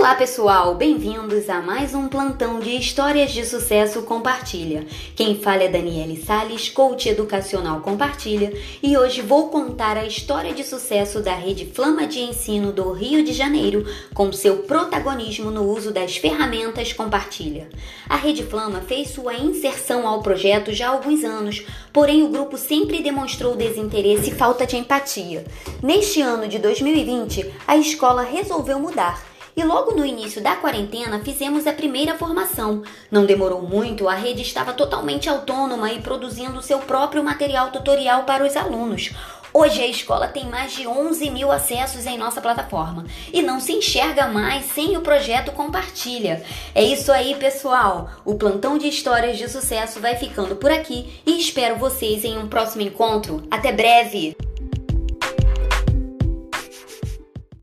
Olá pessoal, bem-vindos a mais um plantão de histórias de sucesso compartilha. Quem fala é Daniele Sales, coach educacional compartilha, e hoje vou contar a história de sucesso da Rede Flama de Ensino do Rio de Janeiro com seu protagonismo no uso das ferramentas compartilha. A Rede Flama fez sua inserção ao projeto já há alguns anos, porém o grupo sempre demonstrou desinteresse e falta de empatia. Neste ano de 2020, a escola resolveu mudar e logo no início da quarentena fizemos a primeira formação. Não demorou muito, a rede estava totalmente autônoma e produzindo seu próprio material tutorial para os alunos. Hoje a escola tem mais de 11 mil acessos em nossa plataforma e não se enxerga mais sem o projeto Compartilha. É isso aí, pessoal! O plantão de histórias de sucesso vai ficando por aqui e espero vocês em um próximo encontro. Até breve!